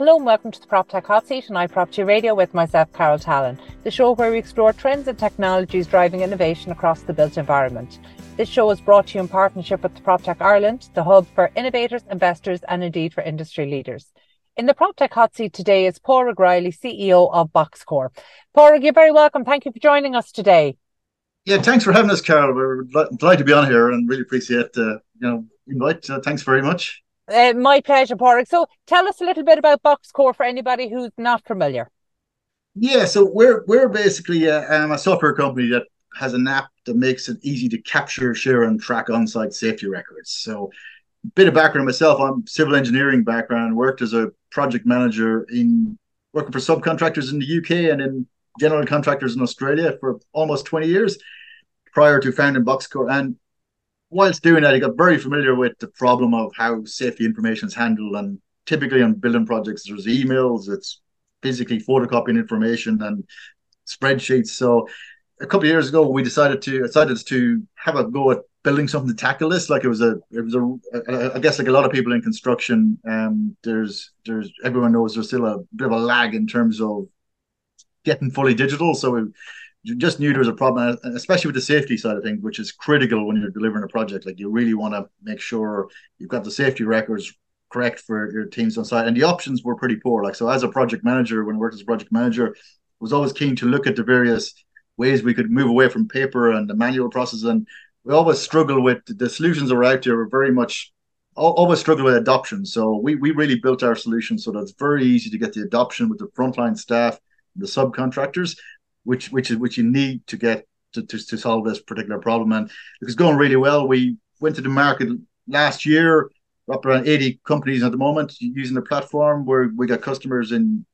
Hello and welcome to the PropTech Hot Seat and iProperty Radio with myself, Carol Tallon, the show where we explore trends and technologies driving innovation across the built environment. This show is brought to you in partnership with PropTech Ireland, the hub for innovators, investors, and indeed for industry leaders. In the PropTech Hot Seat today is Padraig Riley, CEO of Boxcore. Padraig, you're very welcome. Thank you for joining us today. Yeah, thanks for having us, Carol. We're delighted to be on here and really appreciate uh, you know invite. Uh, thanks very much. Uh, my pleasure, Padraig. So tell us a little bit about Boxcore for anybody who's not familiar. Yeah, so we're we're basically a, um, a software company that has an app that makes it easy to capture, share, and track on-site safety records. So, bit of background myself: I'm civil engineering background. Worked as a project manager in working for subcontractors in the UK and in general contractors in Australia for almost 20 years prior to founding Boxcore. And whilst doing that, he got very familiar with the problem of how safety information is handled. And typically on building projects, there's emails, it's physically photocopying information and spreadsheets. So a couple of years ago, we decided to decided to have a go at building something to tackle this. Like it was a, it was a, I guess like a lot of people in construction, um, there's, there's, everyone knows there's still a bit of a lag in terms of getting fully digital. So we, just knew there was a problem, uh, especially with the safety side of things, which is critical when you're delivering a project. Like you really want to make sure you've got the safety records correct for your teams on site. And the options were pretty poor. Like so, as a project manager, when I worked as a project manager, was always keen to look at the various ways we could move away from paper and the manual process. And we always struggle with the solutions that were out there were very much always struggle with adoption. So we we really built our solution so that it's very easy to get the adoption with the frontline staff, the subcontractors, which which is which you need to get to, to, to solve this particular problem. And it was going really well. We went to the market last year, up around 80 companies at the moment using the platform where we got customers in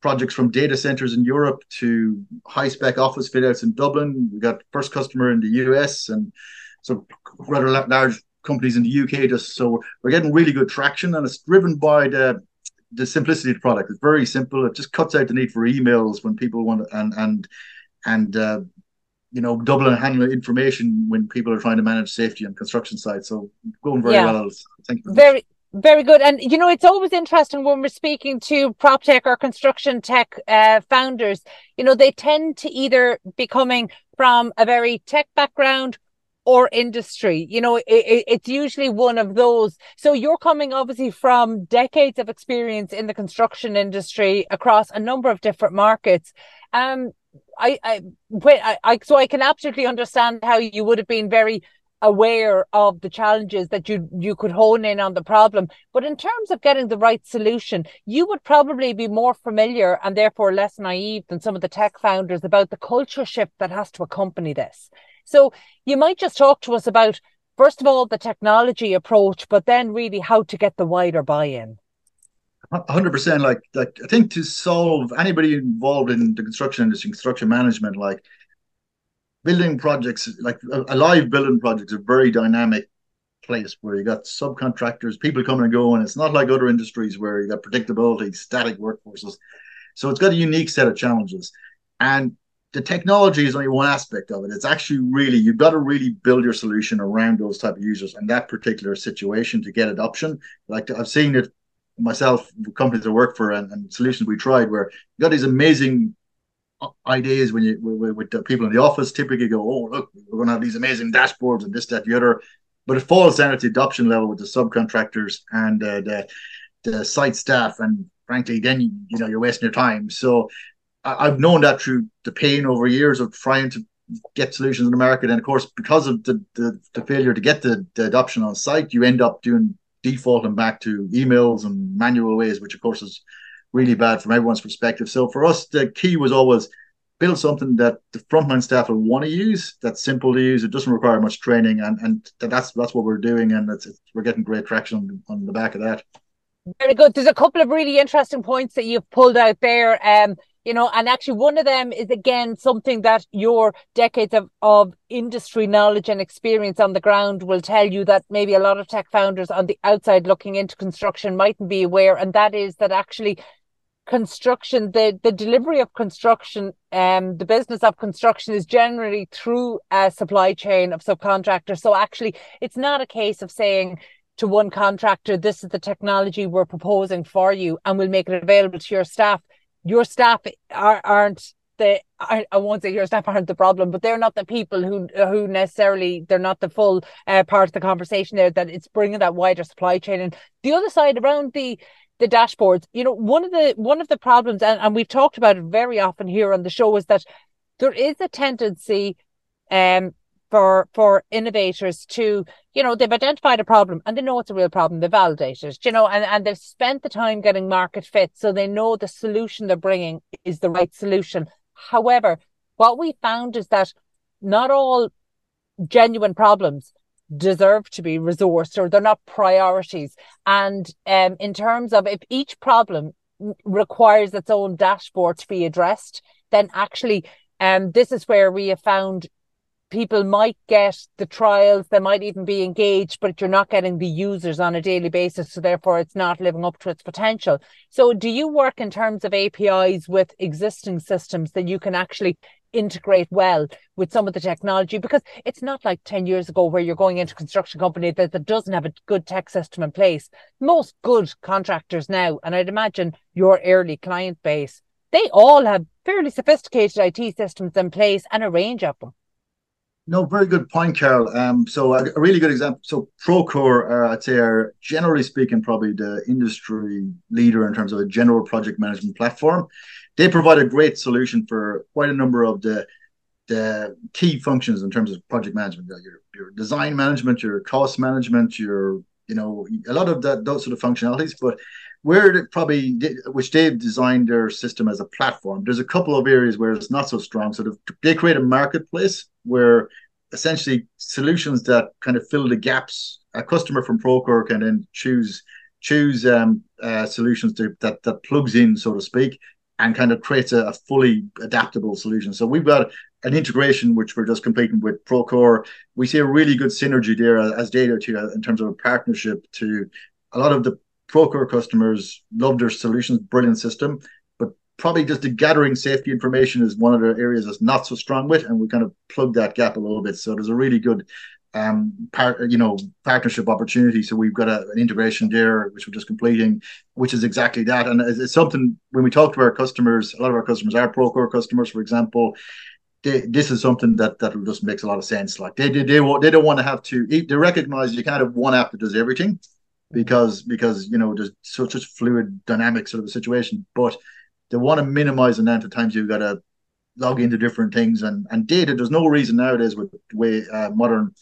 projects from data centers in Europe to high spec office fit outs in Dublin. We got first customer in the US and some rather large companies in the UK. Just so we're getting really good traction, and it's driven by the the simplicity of the product. It's very simple. It just cuts out the need for emails when people want to, and and and uh, you know double and handle information when people are trying to manage safety on construction sites. So going very yeah. well. Thank you. Very. Very good. And, you know, it's always interesting when we're speaking to prop tech or construction tech uh, founders, you know, they tend to either be coming from a very tech background or industry. You know, it, it's usually one of those. So you're coming obviously from decades of experience in the construction industry across a number of different markets. Um, I, I, I, I, so I can absolutely understand how you would have been very aware of the challenges that you you could hone in on the problem but in terms of getting the right solution you would probably be more familiar and therefore less naive than some of the tech founders about the culture shift that has to accompany this so you might just talk to us about, first of all, the technology approach, but then really how to get the wider buy-in. 100% like like i think to solve anybody involved in the construction industry construction management like building projects like a, live building project is a very dynamic place where you got subcontractors people coming and going it's not like other industries where you got predictability static workforces. So it's got a unique set of challenges. And the technology is only one aspect of it. It's actually really you've got to really build your solution around those type of users and that particular situation to get adoption. Like I've seen it myself, companies I work for, and, and solutions we tried where you got these amazing ideas when you with, with the people in the office typically go, oh look, we're going to have these amazing dashboards and this, that, the other, but it falls down at the adoption level with the subcontractors and uh, the the site staff, and frankly, then you, you know you're wasting your time. So I've known that through the pain over years of trying to get solutions in market. And of course, because of the, the, the failure to get the, the, adoption on site, you end up doing defaulting back to emails and manual ways, which of course is really bad from everyone's perspective. So for us, the key was always build something that the frontline staff will want to use, that's simple to use, it doesn't require much training, and and that's that's what we're doing, and it's, it's we're getting great traction on, on the back of that. Very good. There's a couple of really interesting points that you've pulled out there. Um, you know, and actually one of them is again something that your decades of, of industry knowledge and experience on the ground will tell you that maybe a lot of tech founders on the outside looking into construction mightn't be aware, and that is that actually construction the the delivery of construction um the business of construction is generally through a supply chain of subcontractors so actually it's not a case of saying to one contractor, this is the technology we're proposing for you, and we'll make it available to your staff. Your staff are, aren't the I, I won't say your staff aren't the problem, but they're not the people who who necessarily they're not the full uh, part of the conversation there. That it's bringing that wider supply chain and the other side around the the dashboards. You know, one of the one of the problems, and, and we've talked about it very often here on the show, is that there is a tendency um for for innovators to you know they've identified a problem and they know it's a real problem. They validate it you know and, and they've spent the time getting market fit so they know the solution they're bringing is the right solution. However what we found is that not all genuine problems deserve to be resourced or they're not priorities. And um in terms of if each problem requires its own dashboard to be addressed then actually um, this is where we have found people might get the trials, they might even be engaged, but you're not getting the users on a daily basis. So therefore it's not living up to its potential. So do you work in terms of APIs with existing systems that you can actually integrate well with some of the technology? Because it's not like 10 years ago where you're going into a construction company that, that doesn't have a good tech system in place. Most good contractors now, and I'd imagine your early client base, they all have fairly sophisticated IT systems in place and a range of them. No, very good point, Carol. Um, so a, a really good example. So Procore, uh, I'd say, are generally speaking probably the industry leader in terms of a general project management platform. They provide a great solution for quite a number of the the key functions in terms of project management. Your your design management, your cost management, your you know a lot of that those sort of functionalities. But where it probably which they've designed their system as a platform. There's a couple of areas where it's not so strong. So they create a marketplace where essentially solutions that kind of fill the gaps. A customer from Procore can then choose choose um, uh, solutions to, that that plugs in, so to speak, and kind of creates a, a, fully adaptable solution. So we've got an integration which we're just completing with Procore. We see a really good synergy there as data in terms of a partnership to a lot of the Procore customers love their solutions, brilliant system. But probably just the gathering safety information is one of the areas that's not so strong with, and we kind of plug that gap a little bit. So there's a really good um you know partnership opportunity so we've got a, an integration there which we're just completing which is exactly that and it's, it's, something when we talk to our customers a lot of our customers are procore customers for example they, this is something that that just makes a lot of sense like they they, they, they don't want to have to they recognize you can't have one app that does everything because because you know there's such a fluid dynamic sort of a situation. But they want to minimize the amount of times you've got to log into different things and and data there's no reason nowadays with the way uh, modern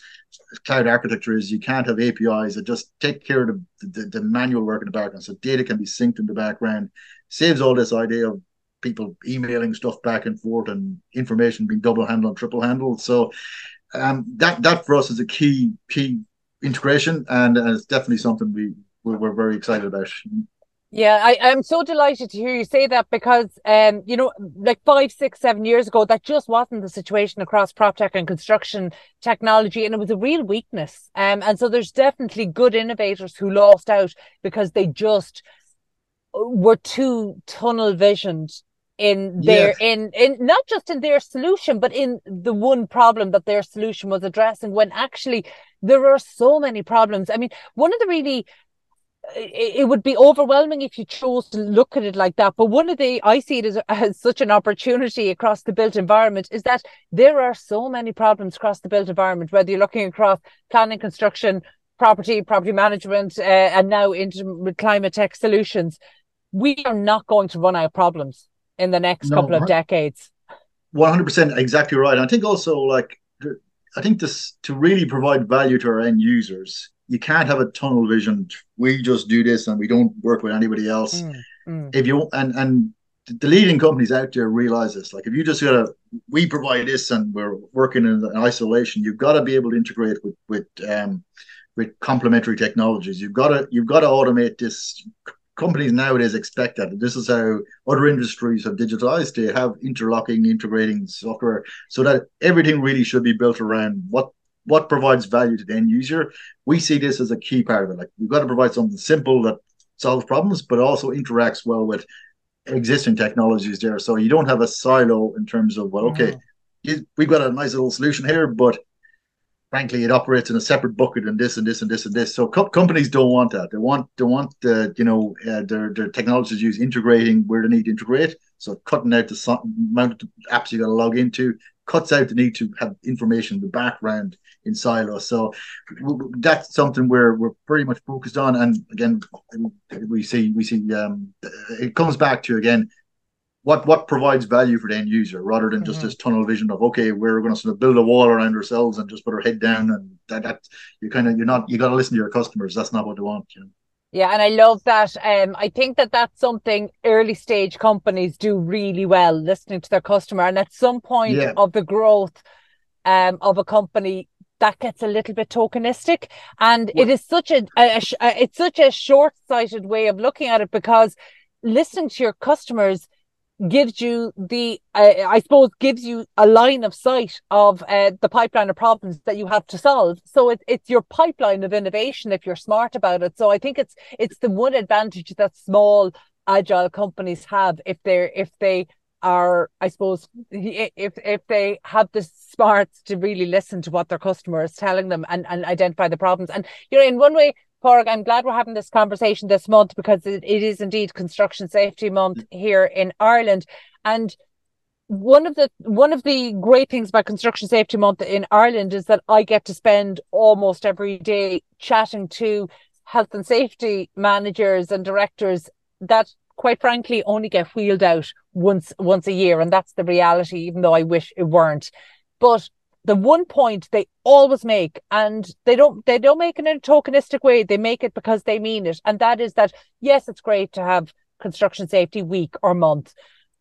cloud architecture is you can't have apis that just take care of the, the, the manual work in the background. So data can be synced in the background saves all this idea of people emailing stuff back and forth and information being double handled triple handled. So um, that that for us is a key key integration, and, it's definitely something we we're, we're very excited about. Yeah, I, I'm so delighted to hear you say that because, um, you know, like five, six, seven years ago, that just wasn't the situation across prop tech and construction technology, and it was a real weakness. Um, and so there's definitely good innovators who lost out because they just were too tunnel visioned in their in in not just in their solution but in the one problem that their solution was addressing when actually there are so many problems. I mean one of the really it, it would be overwhelming if you chose to look at it like that but one of the i see it as, as such an opportunity across the built environment is that there are so many problems across the built environment whether you're looking across planning construction property property management uh, and now into climate tech solutions. We are not going to run out of problems in the next no, couple of decades. 100% exactly right. I think also like I think this to really provide value to our end users, you can't have a tunnel vision. We just do this and we don't work with anybody else. Mm, mm. If you and and the leading companies out there realize this. Like if you just gotta we provide this and we're working in isolation, you've got to be able to integrate with with um with complementary technologies. You've got to you've got to automate this companies nowadays expect that. This is how other industries have digitalized. They have interlocking, integrating software so that everything really should be built around what what provides value to the end user. We see this as a key part of it. Like we've got to provide something simple that solves problems, but also interacts well with existing technologies there. So you don't have a silo in terms of well, okay, mm-hmm. we've got a nice little solution here, but frankly, it operates in a separate bucket and this and this and this and this. So co- companies don't want that. They want they want the you know uh, their their technologies use integrating where they need to integrate. So cutting out the amount of apps you got to log into cuts out the need to have information in the background in silos. So that's something where we're pretty much focused on. And again, we see we see um, it comes back to again what what provides value for the end user rather than just mm-hmm. this tunnel vision of okay we're going to sort of build a wall around ourselves and just put our head down and that, that you kind of you're not you got to listen to your customers that's not what they want you know? yeah and i love that um i think that that's something early stage companies do really well listening to their customer and at some point yeah. of the growth um of a company that gets a little bit tokenistic and it is such a, a, a it's such a short-sighted way of looking at it because listening to your customers gives you the uh, i suppose gives you a line of sight of uh, the pipeline of problems that you have to solve. So it, it's your pipeline of innovation if you're smart about it. So i think it's it's the one advantage that small agile companies have if they're if they are i suppose if if they have the smarts to really listen to what their customer is telling them and and identify the problems. And you know in one way Padraig, I'm glad we're having this conversation this month because it, it is indeed Construction Safety Month mm. here in Ireland. And one of the one of the great things about Construction Safety Month in Ireland is that I get to spend almost every day chatting to health and safety managers and directors that quite frankly only get wheeled out once once a year and that's the reality even though I wish it weren't but the one point they always make and they don't they don't make it in a tokenistic way. They make it because they mean it. And that is that yes it's great to have construction safety week or month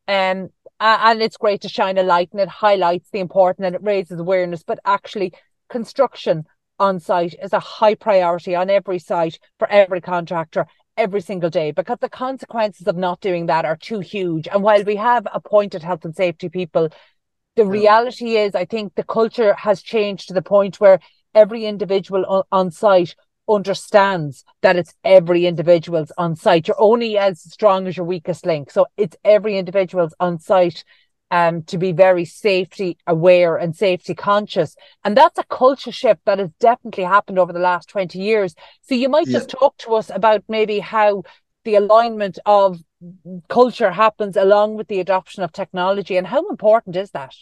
um and it's great to shine a light and it highlights the important and it raises awareness but actually construction on site is a high priority on every site for every contractor every single day because the consequences of not doing that are too huge. And while we have appointed health and safety people the reality is, I think the culture has changed to the point where every individual on, on site understands that it's every individual's on site. You're only as strong as your weakest link. So it's every individual's on site um, to be very safety aware and safety conscious. And that's a culture shift that has definitely happened over the last 20 years. So you might yeah. just talk to us about maybe how the alignment of culture happens along with the adoption of technology and how important is that?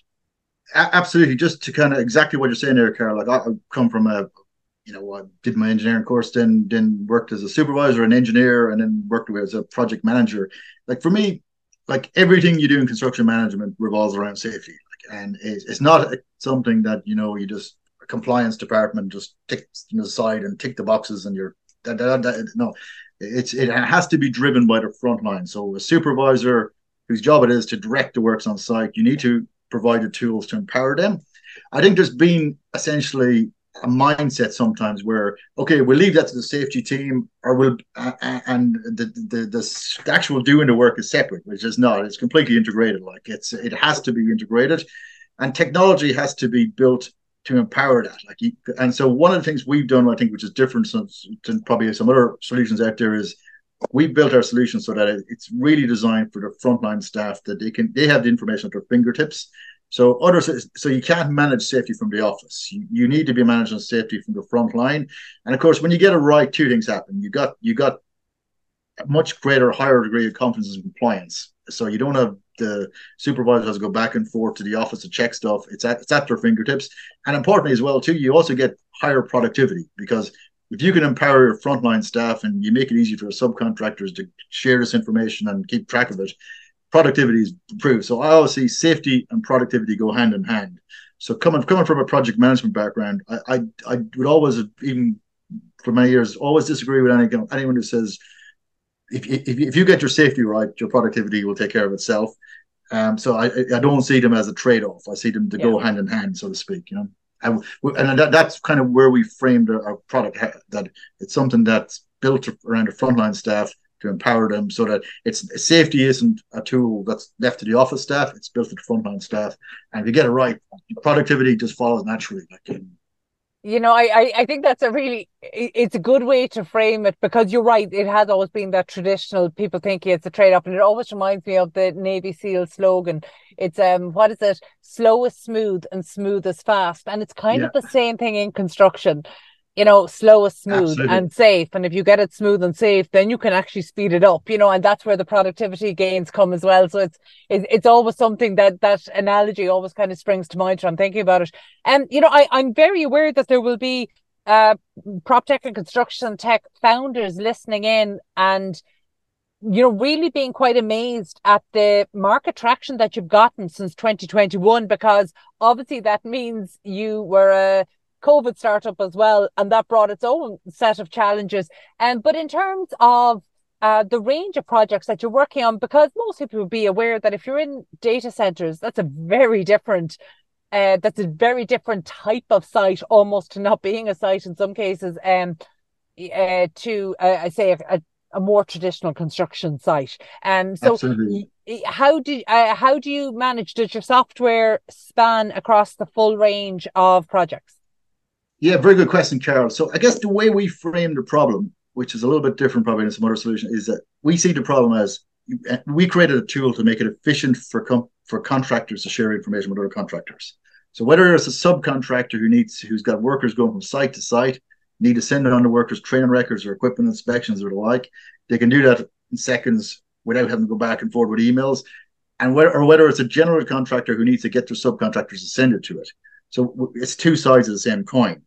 Absolutely. Just to kind of exactly what you're saying there carol like i come from a you know i did my engineering course then then worked as a supervisor and engineer and then worked as a project manager. Like for me like everything you do in construction management revolves around safety. Like, and it's, it's not something that you know you just a compliance department just tick the side and tick the boxes and you're that, that, that, no it's it has to be driven by the front line. So a supervisor whose job it is to direct the works on site, you need to provide the tools to empower them. I think there's been essentially a mindset sometimes where okay we'll leave that to the safety team or we'll uh, and the, the the actual doing the work is separate which is not it's completely integrated like it's it has to be integrated and technology has to be built to empower that. Like, and so one of the things we've done, I think, which is different than probably some other solutions out there, is we built our solution so that it's really designed for the frontline staff that they can they have the information at their fingertips. So others, so you can't manage safety from the office. You, you need to be managing safety from the front line. And of course, when you get it right, two things happen. You got you got a much greater, higher degree of confidence and compliance. So you don't have the supervisor has to go back and forth to the office to check stuff. It's at it's at their fingertips, and importantly as well too, you also get higher productivity because if you can empower your frontline staff and you make it easy for subcontractors to share this information and keep track of it, productivity is improved. So I always see safety and productivity go hand in hand. So coming coming from a project management background, I I, I would always even for many years always disagree with anyone anyone who says if, if, if you get your safety right, your productivity will take care of itself. Um, so I, I don't see them as a trade off. I see them to yeah. go hand in hand, so to speak. You know, and, and that, that's kind of where we framed our, our, product that it's something that's built around the frontline staff to empower them, so that it's safety isn't a tool that's left to the office staff. It's built for the frontline staff, and if you get it right, productivity just follows naturally. Like you know, I, I I think that's a really it's a good way to frame it because you're right. It has always been that traditional people thinking it's a trade up, and it always reminds me of the Navy SEAL slogan. It's um what is it? Slow is smooth and smooth is fast, and it's kind yeah. of the same thing in construction you know, slow is smooth Absolutely. and safe. And if you get it smooth and safe, then you can actually speed it up, you know, and that's where the productivity gains come as well. So it's it's, it's always something that that analogy always kind of springs to mind. So I'm thinking about it. And you know, I, I'm very aware that there will be uh prop tech and construction tech founders listening in and you know, really being quite amazed at the market traction that you've gotten since 2021, because obviously that means you were a COVID startup as well, and that brought its own set of challenges. Um, but in terms of uh, the range of projects that you're working on, because most people will be aware that if you're in data centers, that's a very different, uh, that's a very different type of site, almost to not being a site in some cases, um, uh, to uh, I say a, a, more traditional construction site. Um, so Absolutely. how do uh, how do you manage? Does your software span across the full range of projects? Yeah, very good question, Carol. So I guess the way we frame the problem, which is a little bit different probably than some other solution, is that we see the problem as uh, we created a tool to make it efficient for com- for contractors to share information with other contractors. So whether it's a subcontractor who needs who's got workers going from site to site, need to send it on the workers training records or equipment inspections or the like, they can do that in seconds without having to go back and forth with emails. And whether or whether it's a general contractor who needs to get their subcontractors to send it to it. So it's two sides of the same coin.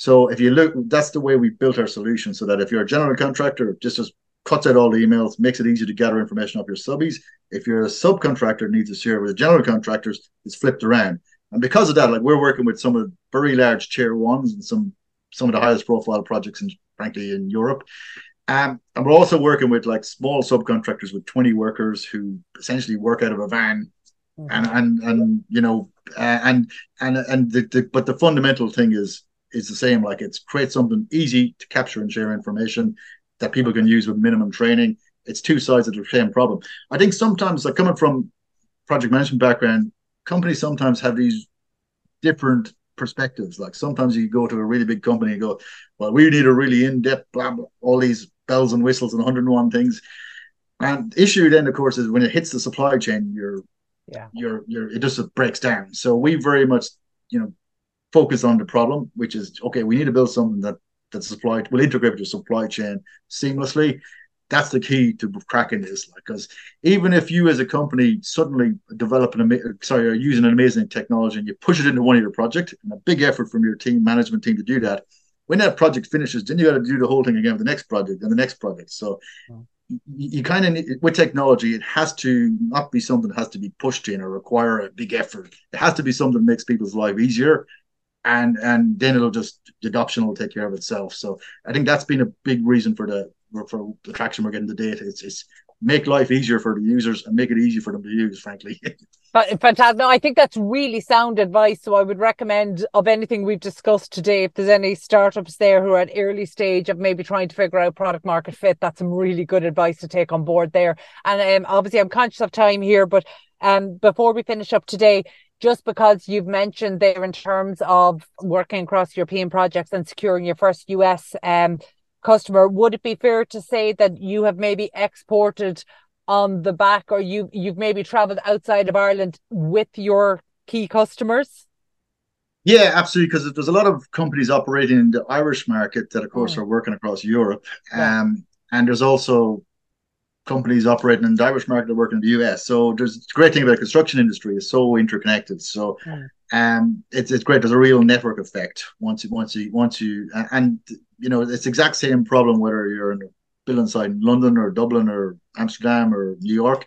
So if you look, that's the way we built our solution so that if you're a general contractor, just just cuts out all the emails, makes it easy to gather information off your subbies. If you're a subcontractor, needs to share with the general contractors, it's flipped around. And because of that, like we're working with some of the very large tier ones and some some of the highest profile projects in frankly in Europe. Um, and we're also working with like small subcontractors with 20 workers who essentially work out of a van. Mm-hmm. And and and you know uh, and and and the, the but the fundamental thing is is the same. Like it's create something easy to capture and share information that people can use with minimum training. It's two sides of the same problem. I think sometimes, like coming from project management background, companies sometimes have these different perspectives. Like sometimes you go to a really big company and go, "Well, we need a really in-depth blah, blah all these bells and whistles and 101 things." And issue then, of course, is when it hits the supply chain, you're yeah, you're you're it just breaks down. So we very much, you know, focus on the problem, which is okay, we need to build something that that supply will integrate with your supply chain seamlessly. That's the key to cracking this, like, because even if you as a company suddenly develop an sorry, are using an amazing technology and you push it into one of your project, and a big effort from your team management team to do that, when that project finishes, then you got to do the whole thing again with the next project and the next project. So mm. you, you kind of with technology, it has to not be something that has to be pushed in or require a big effort. It has to be something that makes people's life easier and and then it'll just the adoption will take care of itself. So I think that's been a big reason for the for the traction we're getting to date. It's it's make life easier for the users and make it easy for them to use, frankly. but fantastic. No, I think that's really sound advice. So I would recommend of anything we've discussed today, if there's any startups there who are at early stage of maybe trying to figure out product market fit, that's some really good advice to take on board there. And um, obviously I'm conscious of time here, but um, before we finish up today, just because you've mentioned there in terms of working across European projects and securing your first US um, customer, would it be fair to say that you have maybe exported on the back or you you've maybe traveled outside of Ireland with your key customers? Yeah, absolutely. Because there's a lot of companies operating in the Irish market that, of course, mm. are working across Europe. Yeah. Um, and there's also companies operating in the Irish market are working in the US. So there's the great thing about the construction industry is so interconnected. So mm. um it's it's great. There's a real network effect once you once you once you and you know it's exact same problem whether you're in a building site in London or Dublin or Amsterdam or New York.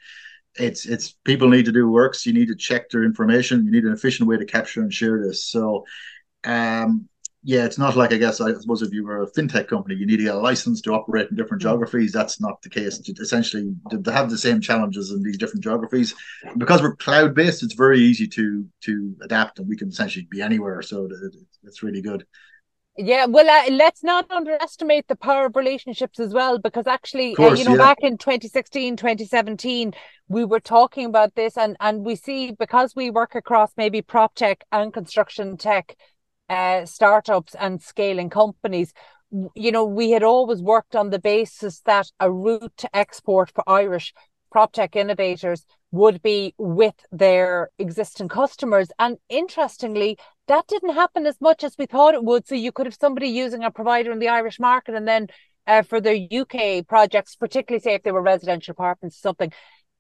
It's it's people need to do works. You need to check their information. You need an efficient way to capture and share this. So um yeah, it's not like I guess I suppose if you were a fintech company, you need to get a license to operate in different mm. geographies. That's not the case. Essentially, they have the same challenges in these different geographies. Because we're cloud based, it's very easy to to adapt, and we can essentially be anywhere. So it's really good. Yeah, well, uh, let's not underestimate the power of relationships as well, because actually, course, uh, you know, yeah. back in 2016, 2017, we were talking about this, and and we see because we work across maybe prop tech and construction tech uh, startups and scaling companies, you know, we had always worked on the basis that a route to export for Irish prop tech innovators would be with their existing customers. And interestingly, that didn't happen as much as we thought it would. So you could have somebody using a provider in the Irish market and then uh, for their UK projects, particularly say if they were residential apartments or something,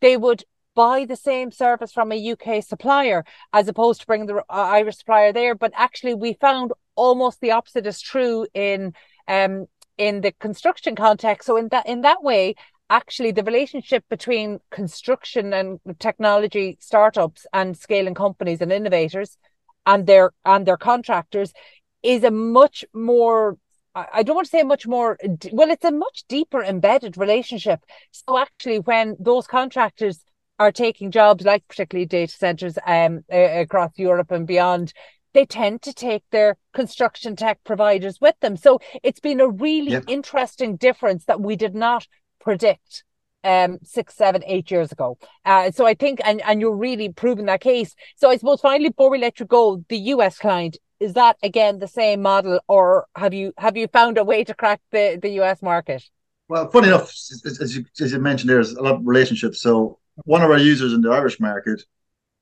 they would buy the same service from a UK supplier as opposed to bringing the uh, Irish supplier there. But actually, we found almost the opposite is true in um, in the construction context. So in that in that way, actually, the relationship between construction and technology startups and scaling companies and innovators and their and their contractors is a much more I don't want to say much more. Well, it's a much deeper embedded relationship. So actually, when those contractors are taking jobs like particularly data centers um, across Europe and beyond, they tend to take their construction tech providers with them. So it's been a really yeah. interesting difference that we did not predict um six, seven, eight years ago. Uh, so I think, and and you're really proving that case. So I suppose finally, before we let you go, the US client is that again the same model, or have you have you found a way to crack the the US market? Well, funny enough, as you, as you mentioned, there's a lot of relationships. So one of our users in the Irish market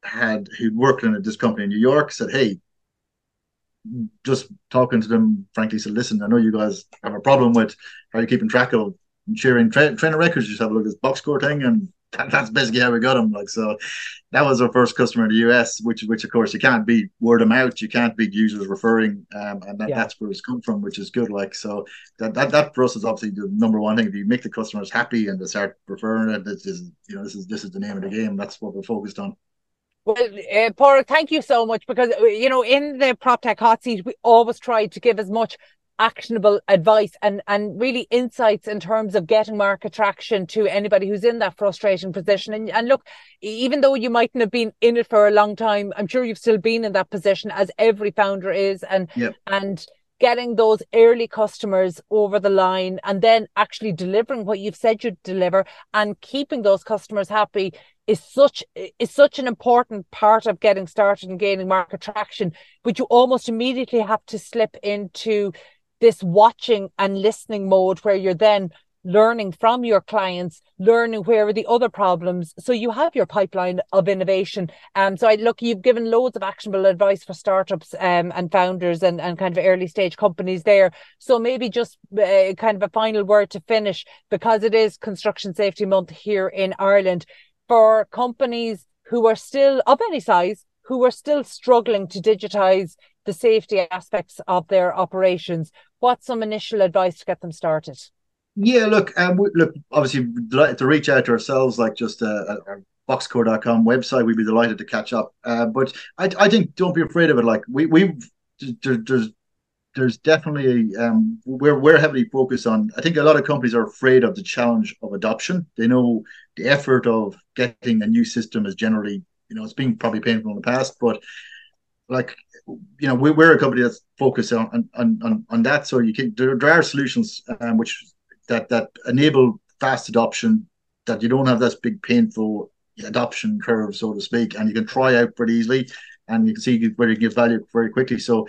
had who'd worked in this company in New York said, "Hey, just talking to them, frankly, said, listen, I know you guys have a problem with how you're keeping track of sharing tra- trainer records. Just have a look at this Boxcore thing, and that, that's basically how we got them. Like so, that was our first customer in the US, which which of course you can't beat word of mouth, you can't beat users referring, um, and that, yeah. that's where it's come from, which is good. Like so, that, that that for us is obviously the number one thing. If you make the customers happy and they start referring it, this is you know this is this is the name of the game. That's what we're focused on. Well, uh, Paul, thank you so much because, uh, you know, in the prop tech hot seat, we always try to give as much actionable advice and, and really insights in terms of getting market traction to anybody who's in that frustrating position. And, and look, even though you mightn't have been in it for a long time, I'm sure you've still been in that position as every founder is. And, yep. and, getting those early customers over the line and then actually delivering what you've said you'd deliver and keeping those customers happy is such is such an important part of getting started and gaining market traction but you almost immediately have to slip into this watching and listening mode where you're then learning from your clients, learning where are the other problems. So you have your pipeline of innovation. Um, so I look, you've given loads of actionable advice for startups um, and founders and, and kind of early stage companies there. So maybe just uh, kind of a final word to finish because it is Construction Safety Month here in Ireland for companies who are still of any size, who are still struggling to digitize the safety aspects of their operations. What's some initial advice to get them started? Yeah, look, um, we, look, obviously, delighted to reach out to ourselves, like just a our boxcore.com website. We'd be delighted to catch up. Uh, but I, I think don't be afraid of it. Like we, we've there, there's there's definitely um, we're we're heavily focused on. I think a lot of companies are afraid of the challenge of adoption. They know the effort of getting a new system is generally, you know, it's been probably painful in the past, but like you know, we, we're a company that's focused on on on, on that. So you can there, there are solutions um, which that that enable fast adoption that you don't have this big painful adoption curve, so to speak, and you can try out pretty easily and you can see where you can give value very quickly. So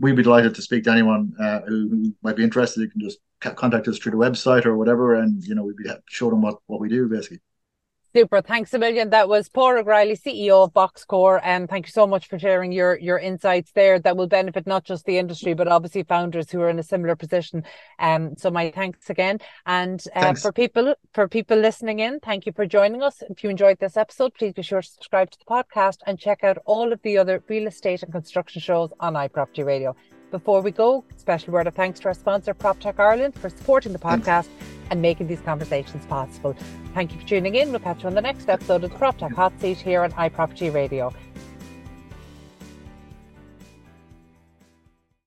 we'd be delighted to speak to anyone uh, who, who, might be interested. You can just contact us through the website or whatever, and you know we'd be show them what what we do basically. Super. Thanks a million. That was Paul O'Reilly, CEO of Boxcore. And thank you so much for sharing your, your insights there that will benefit not just the industry, but obviously founders who are in a similar position. Um, so my thanks again. And uh, thanks. for people, for people listening in, thank you for joining us. If you enjoyed this episode, please be sure to subscribe to the podcast and check out all of the other real estate and construction shows on iProperty Radio. Before we go, special word of thanks to our sponsor, PropTech Ireland, for supporting the podcast and making these conversations possible. Thank you for tuning in. We'll catch you on the next episode of the PropTech Hot Seat here on iProperty Radio.